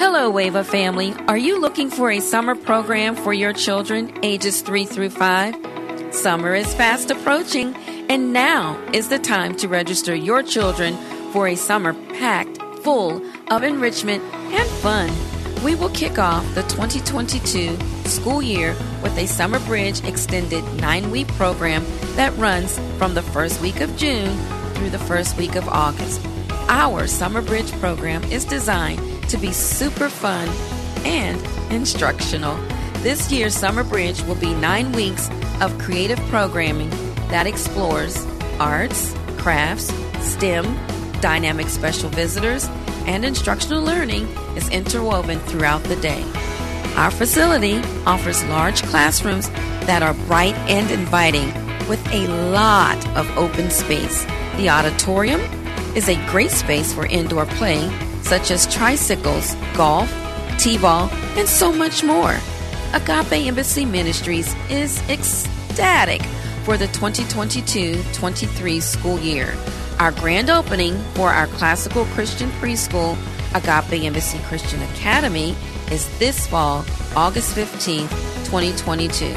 Hello, Wava family. Are you looking for a summer program for your children ages 3 through 5? Summer is fast approaching, and now is the time to register your children for a summer packed full of enrichment and fun. We will kick off the 2022 school year with a Summer Bridge extended nine week program that runs from the first week of June through the first week of August. Our Summer Bridge program is designed to be super fun and instructional. This year's Summer Bridge will be nine weeks of creative programming that explores arts, crafts, STEM, dynamic special visitors, and instructional learning is interwoven throughout the day. Our facility offers large classrooms that are bright and inviting with a lot of open space. The auditorium is a great space for indoor play, such as tricycles, golf, t ball, and so much more. Agape Embassy Ministries is ecstatic for the 2022 23 school year. Our grand opening for our classical Christian preschool, Agape Embassy Christian Academy, is this fall, August 15th, 2022.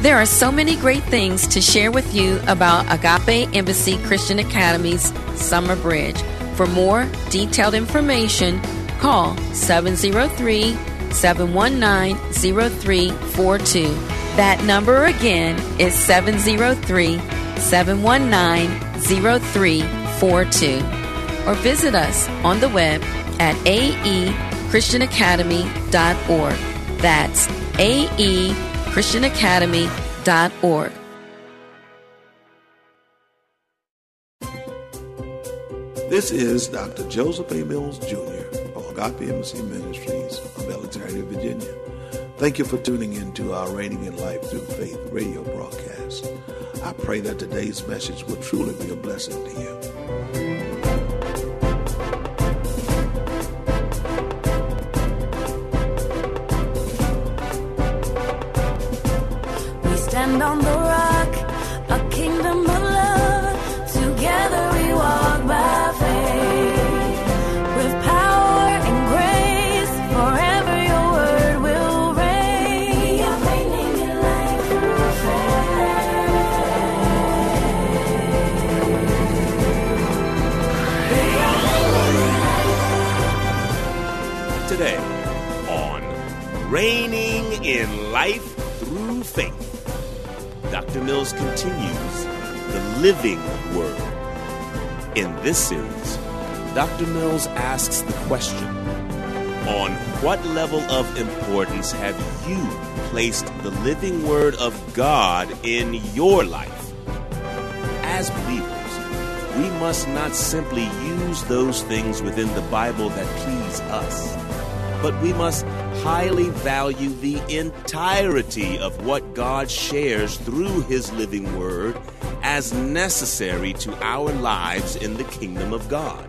There are so many great things to share with you about Agape Embassy Christian Academy's Summer Bridge. For more detailed information, call 703 719 0342. That number again is 703 719 0342. Or visit us on the web at aechristianacademy.org. That's aechristianacademy.org. This is Dr. Joseph A. Mills Jr. of Agape Embassy Ministries of Alexandria, Virginia. Thank you for tuning in to our Reigning in Life Through Faith radio broadcast. I pray that today's message will truly be a blessing to you. Continues the living word. In this series, Dr. Mills asks the question On what level of importance have you placed the living word of God in your life? As believers, we must not simply use those things within the Bible that please us, but we must highly value the entirety of what God shares through His living Word as necessary to our lives in the kingdom of God.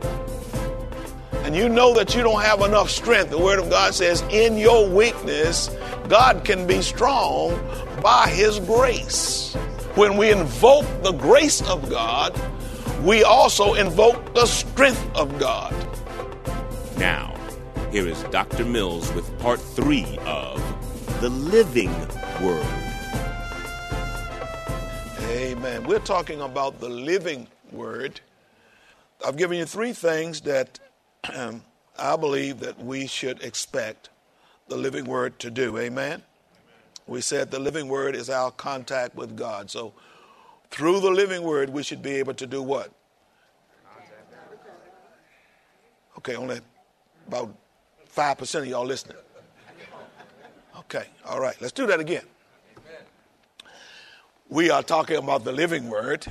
And you know that you don't have enough strength. The Word of God says, in your weakness, God can be strong by His grace. When we invoke the grace of God, we also invoke the strength of God. Now, here is Dr. Mills with part three of The Living Word. Amen. We're talking about the living word. I've given you three things that um, I believe that we should expect the living word to do. Amen. We said the living word is our contact with God. So through the living word, we should be able to do what? Okay, only about 5% of y'all listening. Okay, all right, let's do that again. We are talking about the living word.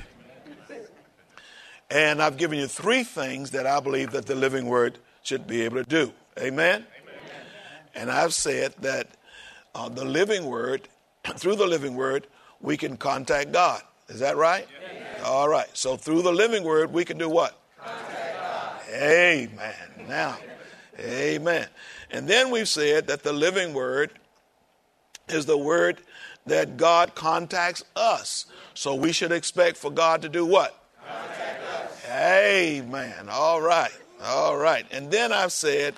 And I've given you three things that I believe that the living word should be able to do. Amen? Amen. And I've said that uh, the living word, through the living word, we can contact God. Is that right? Yes. All right. So through the living word, we can do what? Amen. Now, amen. And then we've said that the living word is the word that God contacts us. So we should expect for God to do what? Amen. All right. All right. And then I've said,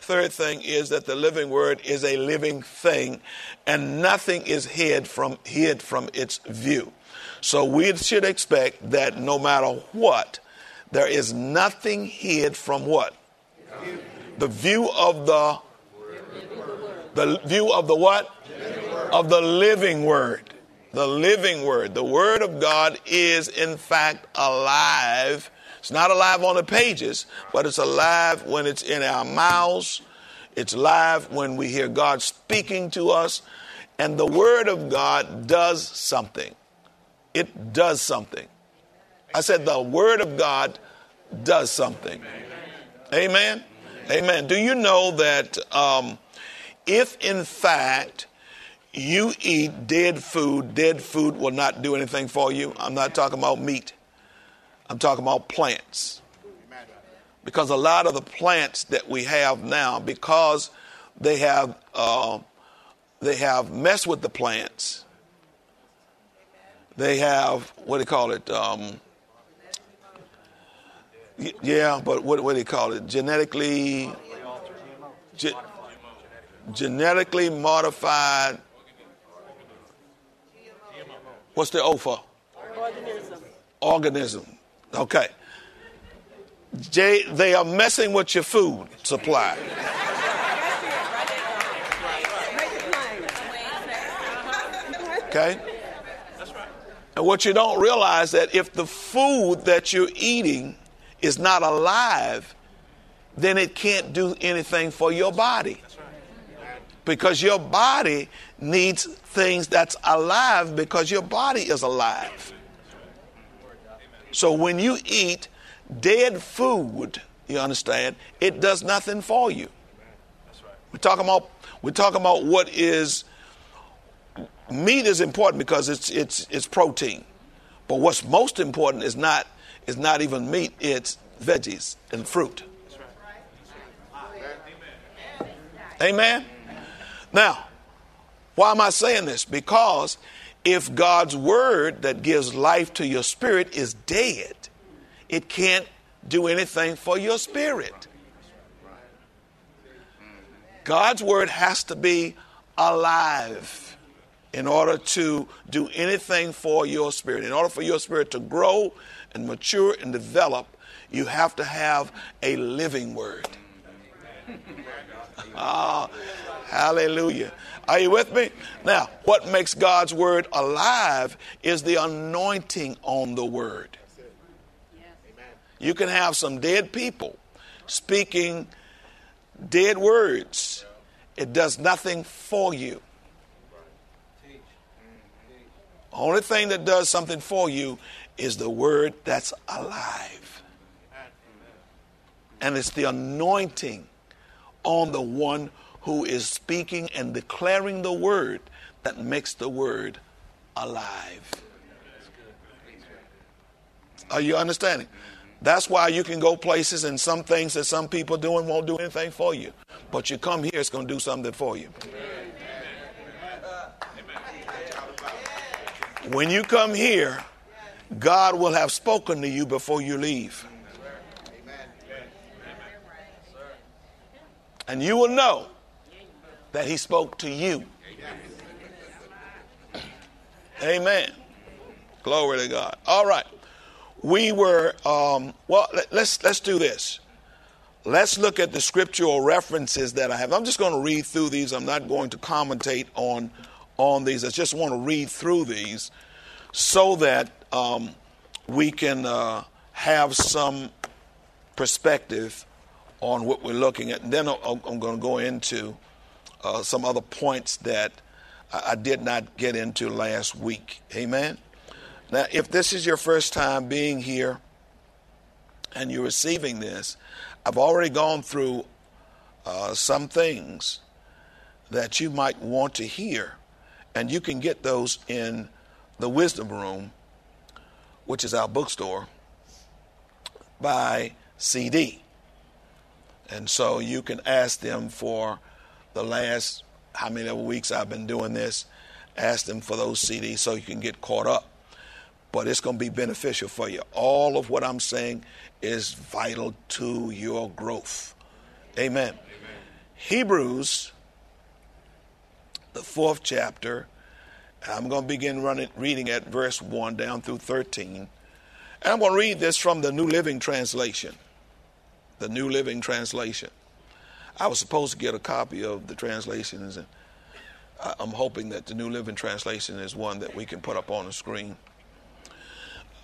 third thing is that the living word is a living thing and nothing is hid from hid from its view. So we should expect that no matter what, there is nothing hid from what? The view of the the view of the what? Of the living word. The living word. The word of God is in fact alive. It's not alive on the pages, but it's alive when it's in our mouths. It's live when we hear God speaking to us. And the word of God does something. It does something. I said the word of God does something. Amen. Amen. Do you know that um, if in fact you eat dead food, dead food will not do anything for you? I'm not talking about meat, I'm talking about plants. Because a lot of the plants that we have now, because they have uh, they have messed with the plants, they have what do you call it? Um, yeah, but what, what do you call it? Genetically, ge- genetically modified. What's the O for? Organism. Organism. Okay. Jay, they are messing with your food supply. Okay? And what you don't realize that if the food that you're eating is not alive, then it can't do anything for your body. Because your body needs things that's alive because your body is alive. So when you eat dead food, you understand, it does nothing for you. We're talking about we're talking about what is meat is important because it's it's it's protein. But what's most important is not is not even meat, it's veggies and fruit. Amen. Now, why am I saying this? Because if God's word that gives life to your spirit is dead, it can't do anything for your spirit. God's word has to be alive in order to do anything for your spirit. In order for your spirit to grow and mature and develop, you have to have a living word. Ah, hallelujah. Are you with me? Now, what makes God's word alive is the anointing on the word. You can have some dead people speaking dead words, it does nothing for you. Only thing that does something for you is the word that's alive. And it's the anointing on the one who is speaking and declaring the word that makes the word alive. Are you understanding? That's why you can go places and some things that some people doing won't do anything for you. But you come here, it's going to do something for you. When you come here, God will have spoken to you before you leave. And you will know that He spoke to you. Amen. Glory to God. All right we were um, well let's let's do this let's look at the scriptural references that i have i'm just going to read through these i'm not going to commentate on on these. I just want to read through these so that um, we can uh, have some perspective on what we're looking at. And then i'm going to go into uh, some other points that I did not get into last week. Amen? Now, if this is your first time being here, and you're receiving this, I've already gone through uh, some things that you might want to hear, and you can get those in the Wisdom Room, which is our bookstore, by CD. And so you can ask them for the last how many weeks I've been doing this, ask them for those CDs so you can get caught up. But it's going to be beneficial for you. All of what I'm saying is vital to your growth. Amen. Amen. Hebrews, the fourth chapter, I'm going to begin running, reading at verse 1 down through 13. And I'm going to read this from the New Living Translation. The New Living Translation. I was supposed to get a copy of the translations, and I'm hoping that the New Living Translation is one that we can put up on the screen.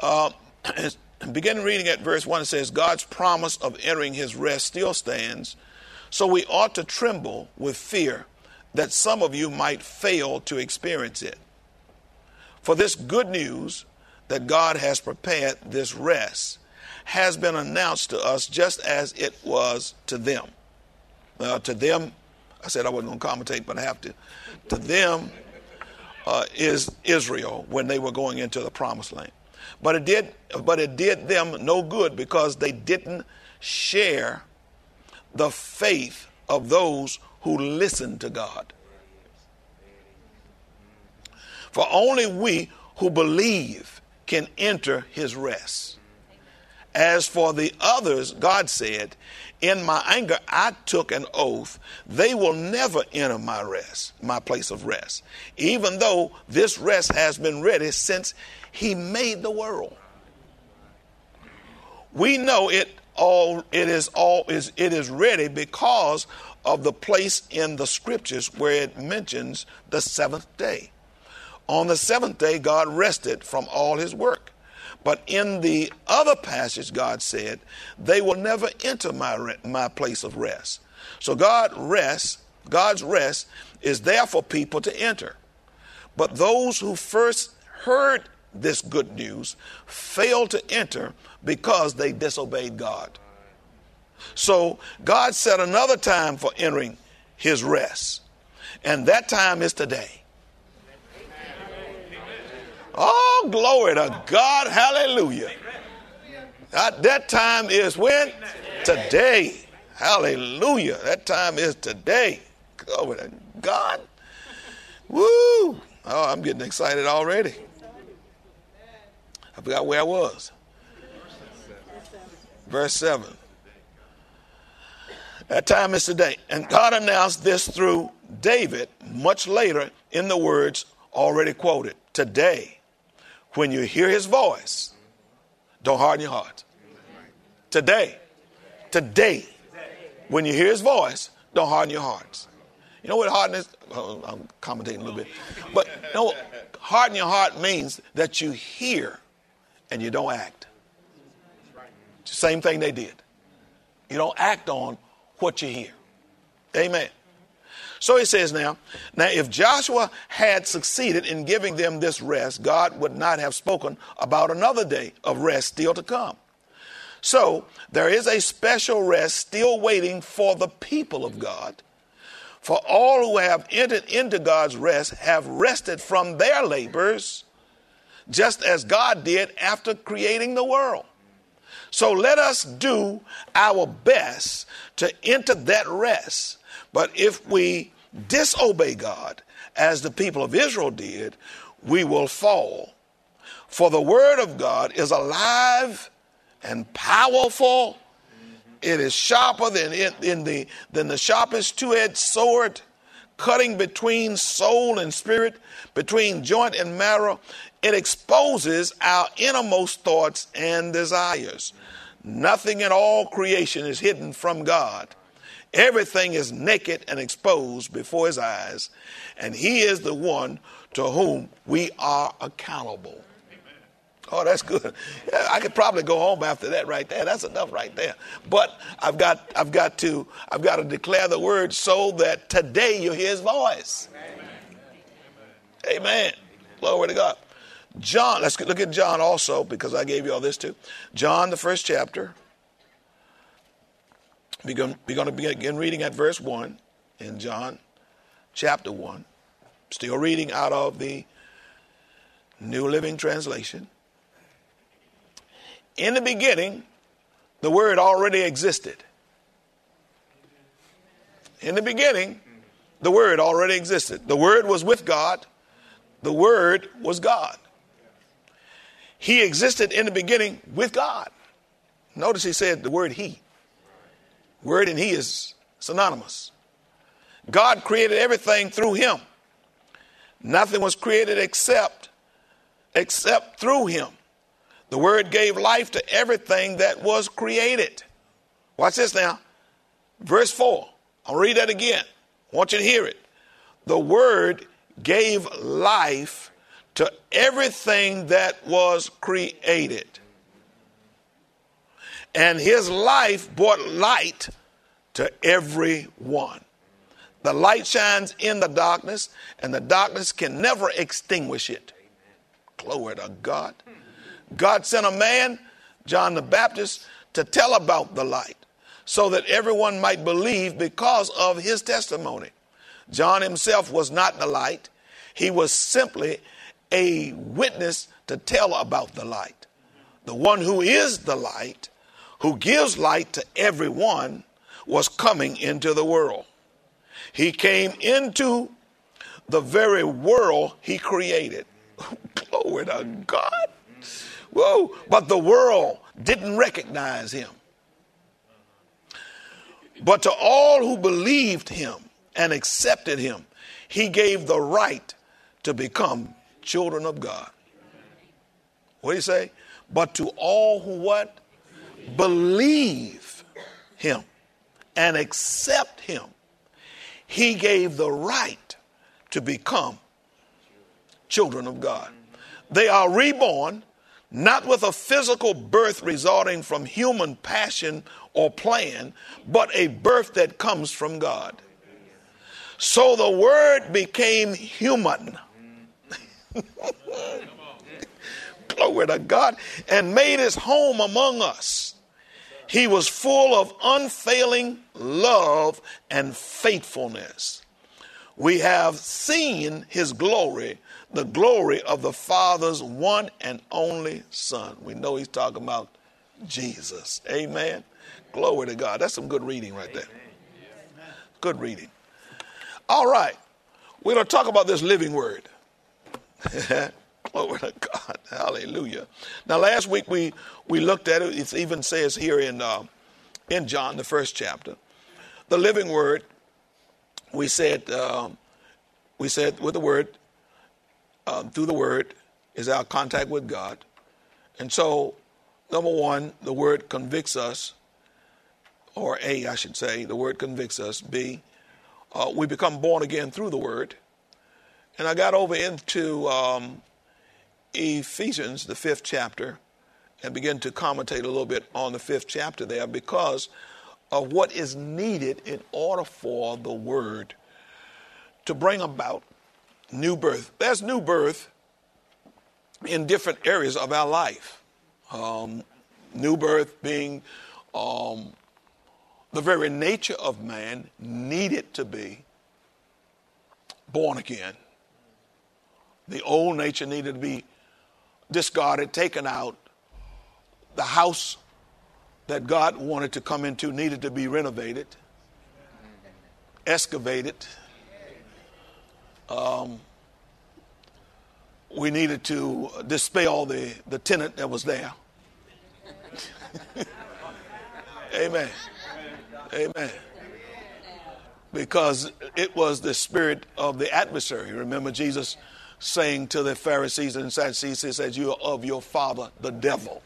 Uh, beginning reading at verse 1, it says, God's promise of entering his rest still stands, so we ought to tremble with fear that some of you might fail to experience it. For this good news that God has prepared this rest has been announced to us just as it was to them. Uh, to them, I said I wasn't going to commentate, but I have to. To them uh, is Israel when they were going into the promised land. But it did, but it did them no good because they didn't share the faith of those who listen to God. For only we who believe can enter his rest. As for the others, God said, In my anger I took an oath, they will never enter my rest, my place of rest, even though this rest has been ready since he made the world. We know it all it is all is it is ready because of the place in the scriptures where it mentions the seventh day. On the seventh day, God rested from all his work. But in the other passage, God said, they will never enter my, my place of rest. So God rests, God's rest is there for people to enter. But those who first heard this good news failed to enter because they disobeyed God. So God set another time for entering his rest. And that time is today. Oh, glory to God. Hallelujah. That, that time is when? Today. Hallelujah. That time is today. Glory to God. Woo. Oh, I'm getting excited already. I forgot where I was. Verse 7. That time is today. And God announced this through David much later in the words already quoted. Today, when you hear his voice, don't harden your heart. Today, today, when you hear his voice, don't harden your hearts. You know what harden is? Oh, I'm commentating a little bit. But you know, harden your heart means that you hear and you don't act. Same thing they did. You don't act on what you hear. Amen. So he says now, now if Joshua had succeeded in giving them this rest, God would not have spoken about another day of rest still to come. So there is a special rest still waiting for the people of God. For all who have entered into God's rest have rested from their labors, just as God did after creating the world. So let us do our best to enter that rest. But if we disobey God, as the people of Israel did, we will fall. For the word of God is alive and powerful. It is sharper than, in the, than the sharpest two edged sword, cutting between soul and spirit, between joint and marrow. It exposes our innermost thoughts and desires. Nothing in all creation is hidden from God. Everything is naked and exposed before his eyes, and he is the one to whom we are accountable. Oh, that's good. I could probably go home after that right there. That's enough right there. But I've got I've got to I've got to declare the word so that today you hear his voice. Amen. Amen. Glory to God. John, let's look at John also, because I gave you all this too. John, the first chapter, We're going, to begin reading at verse 1 in John chapter 1. Still reading out of the New Living Translation. In the beginning, the Word already existed. In the beginning, the Word already existed. The Word was with God, the Word was God. He existed in the beginning with God. Notice he said the word He. Word and He is synonymous. God created everything through Him. Nothing was created except except through Him. The Word gave life to everything that was created. Watch this now. Verse 4. I'll read that again. I want you to hear it. The Word gave life to everything that was created. And his life brought light to everyone. The light shines in the darkness, and the darkness can never extinguish it. Glory to God. God sent a man, John the Baptist, to tell about the light so that everyone might believe because of his testimony. John himself was not the light, he was simply a witness to tell about the light. The one who is the light, who gives light to everyone, was coming into the world. He came into the very world he created. Glory to God. Whoa. But the world didn't recognize him. But to all who believed him and accepted him, he gave the right to become children of God. What do you say? But to all who what? Believe him and accept him, he gave the right to become children of God. They are reborn not with a physical birth resulting from human passion or plan, but a birth that comes from God. So the word became human Glory to God. And made his home among us. He was full of unfailing love and faithfulness. We have seen his glory, the glory of the Father's one and only Son. We know he's talking about Jesus. Amen. Glory to God. That's some good reading right there. Good reading. All right. We're going to talk about this living word. Glory to God. Hallelujah. Now, last week we, we looked at it. It even says here in, uh, in John, the first chapter, the living word, we said, um, we said with the word, um, through the word, is our contact with God. And so, number one, the word convicts us, or A, I should say, the word convicts us. B, uh, we become born again through the word. And I got over into um, Ephesians, the fifth chapter, and began to commentate a little bit on the fifth chapter there because of what is needed in order for the word to bring about new birth. There's new birth in different areas of our life. Um, new birth being um, the very nature of man needed to be born again. The old nature needed to be discarded, taken out. The house that God wanted to come into needed to be renovated, excavated. Um, we needed to dispel the, the tenant that was there. Amen. Amen. Because it was the spirit of the adversary. Remember, Jesus saying to the Pharisees and Sadducees, he says, You are of your father, the devil.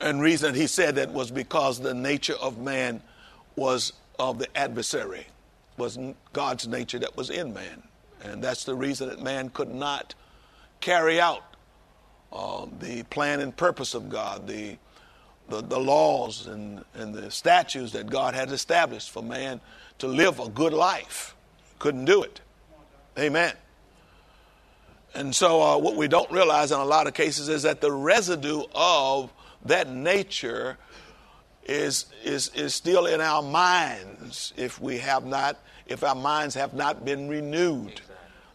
And reason he said that was because the nature of man was of the adversary, was God's nature that was in man. And that's the reason that man could not carry out uh, the plan and purpose of God, the, the, the laws and, and the statutes that God had established for man to live a good life. Couldn't do it. Amen. And so, uh, what we don't realize in a lot of cases is that the residue of that nature is, is, is still in our minds if we have not, if our minds have not been renewed.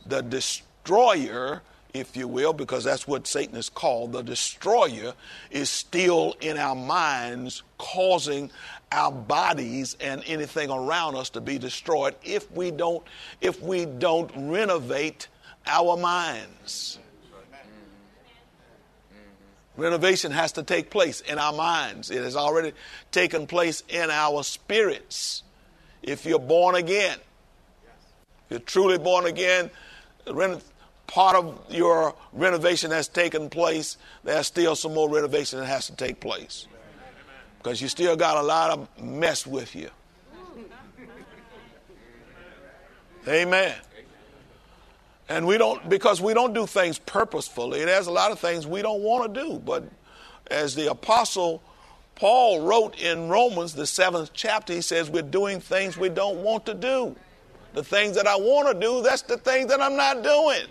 The destroyer, if you will, because that's what Satan is called, the destroyer is still in our minds, causing our bodies and anything around us to be destroyed if we don't, if we don't renovate our minds. Renovation has to take place in our minds. It has already taken place in our spirits. If you're born again, if you're truly born again, part of your renovation has taken place. There's still some more renovation that has to take place. Because you still got a lot of mess with you. Amen. And we don't, because we don't do things purposefully, there's a lot of things we don't want to do. But as the apostle Paul wrote in Romans, the seventh chapter, he says, We're doing things we don't want to do. The things that I want to do, that's the things that I'm not doing.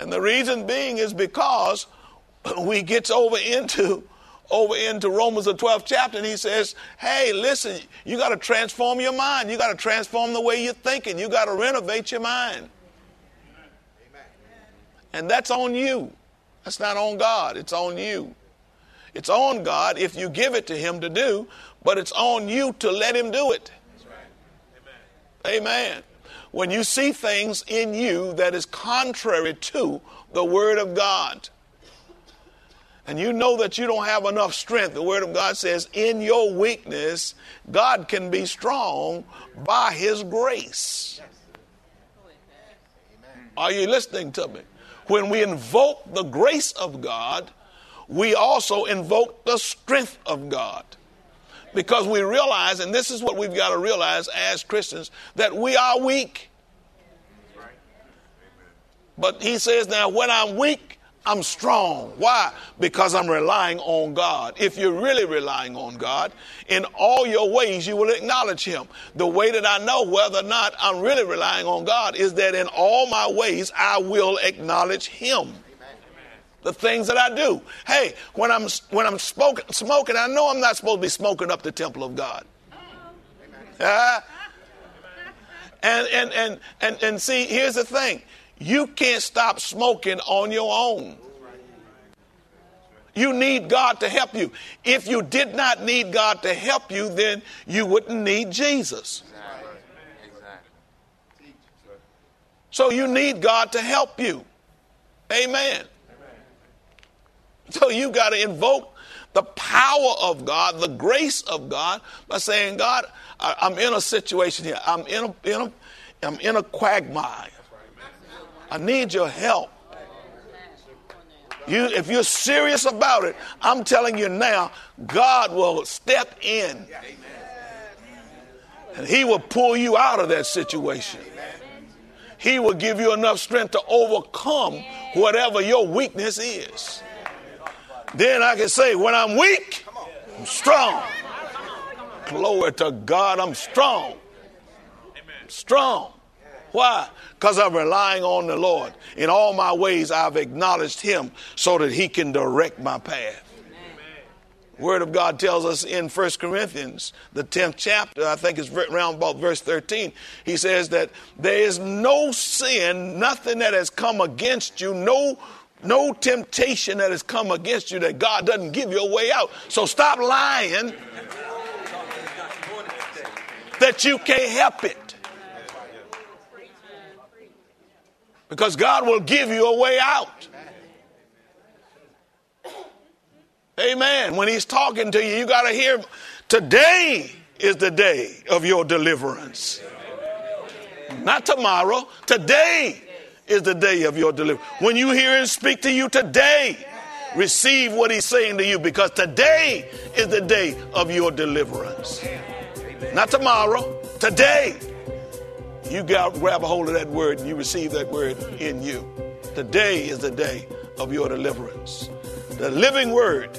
And the reason being is because we gets over into over into Romans, the 12th chapter, and he says, Hey, listen, you got to transform your mind. You got to transform the way you're thinking. You got to renovate your mind. And that's on you. That's not on God, it's on you. It's on God if you give it to Him to do, but it's on you to let Him do it. Amen. Amen. When you see things in you that is contrary to the Word of God, and you know that you don't have enough strength, the Word of God says, in your weakness, God can be strong by His grace. Are you listening to me? When we invoke the grace of God, we also invoke the strength of God. Because we realize, and this is what we've got to realize as Christians, that we are weak. But he says, now when I'm weak, I'm strong. Why? Because I'm relying on God. If you're really relying on God, in all your ways you will acknowledge Him. The way that I know whether or not I'm really relying on God is that in all my ways I will acknowledge Him. The things that I do. Hey, when I'm when I'm smoking, smoking, I know I'm not supposed to be smoking up the temple of God. Uh, and, and and and and see, here's the thing you can't stop smoking on your own. You need God to help you. If you did not need God to help you, then you wouldn't need Jesus. So you need God to help you. Amen. So you got to invoke the power of God, the grace of God, by saying, God, I'm in a situation here. I'm in a, in a, I'm in a quagmire. I need your help. You, if you're serious about it, I'm telling you now, God will step in and He will pull you out of that situation. He will give you enough strength to overcome whatever your weakness is. Then I can say, when I'm weak, I'm strong. Glory to God, I'm strong. Strong. Why? Because I'm relying on the Lord. In all my ways, I've acknowledged Him so that He can direct my path. Word of God tells us in 1 Corinthians, the 10th chapter, I think it's around about verse 13, he says that there is no sin, nothing that has come against you, no, no temptation that has come against you that God doesn't give you a way out. So stop lying that you can't help it. Because God will give you a way out. Amen. When He's talking to you, you got to hear today is the day of your deliverance. Not tomorrow. Today is the day of your deliverance. When you hear Him speak to you today, receive what He's saying to you because today is the day of your deliverance. Not tomorrow. Today you got, grab a hold of that word and you receive that word in you. Today is the day of your deliverance. The living word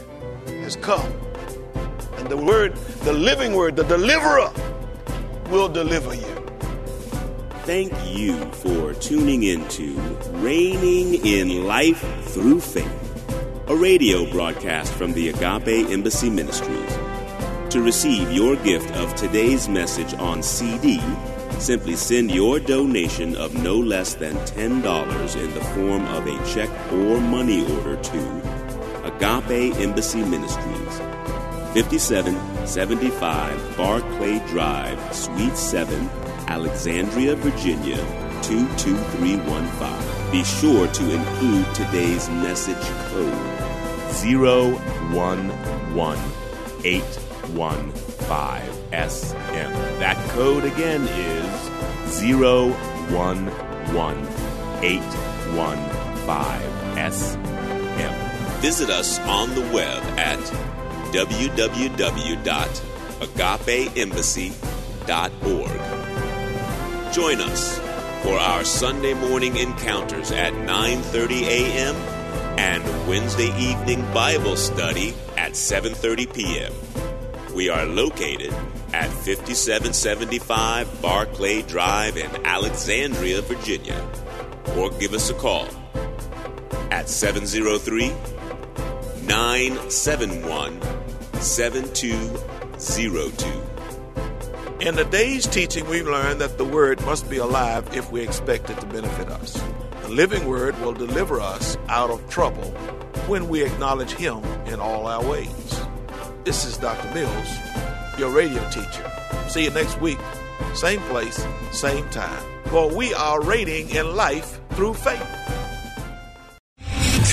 has come. And the word, the living word, the deliverer will deliver you. Thank you for tuning into Reigning in Life Through Faith. a radio broadcast from the Agape Embassy Ministries. To receive your gift of today's message on CD, simply send your donation of no less than $10 in the form of a check or money order to Agape Embassy Ministries, 5775 Barclay Drive, Suite 7, Alexandria, Virginia 22315. Be sure to include today's message code 011815SM. That code again is 011815SM. Visit us on the web at www.agapeembassy.org. Join us for our Sunday morning encounters at 9:30 a.m. and Wednesday evening Bible study at 7:30 p.m. We are located at 5775 Barclay Drive in Alexandria, Virginia. Or give us a call at 703 971 7202. In today's teaching, we've learned that the Word must be alive if we expect it to benefit us. The living Word will deliver us out of trouble when we acknowledge Him in all our ways. This is Dr. Mills, your radio teacher. See you next week, same place, same time. For we are reigning in life through faith.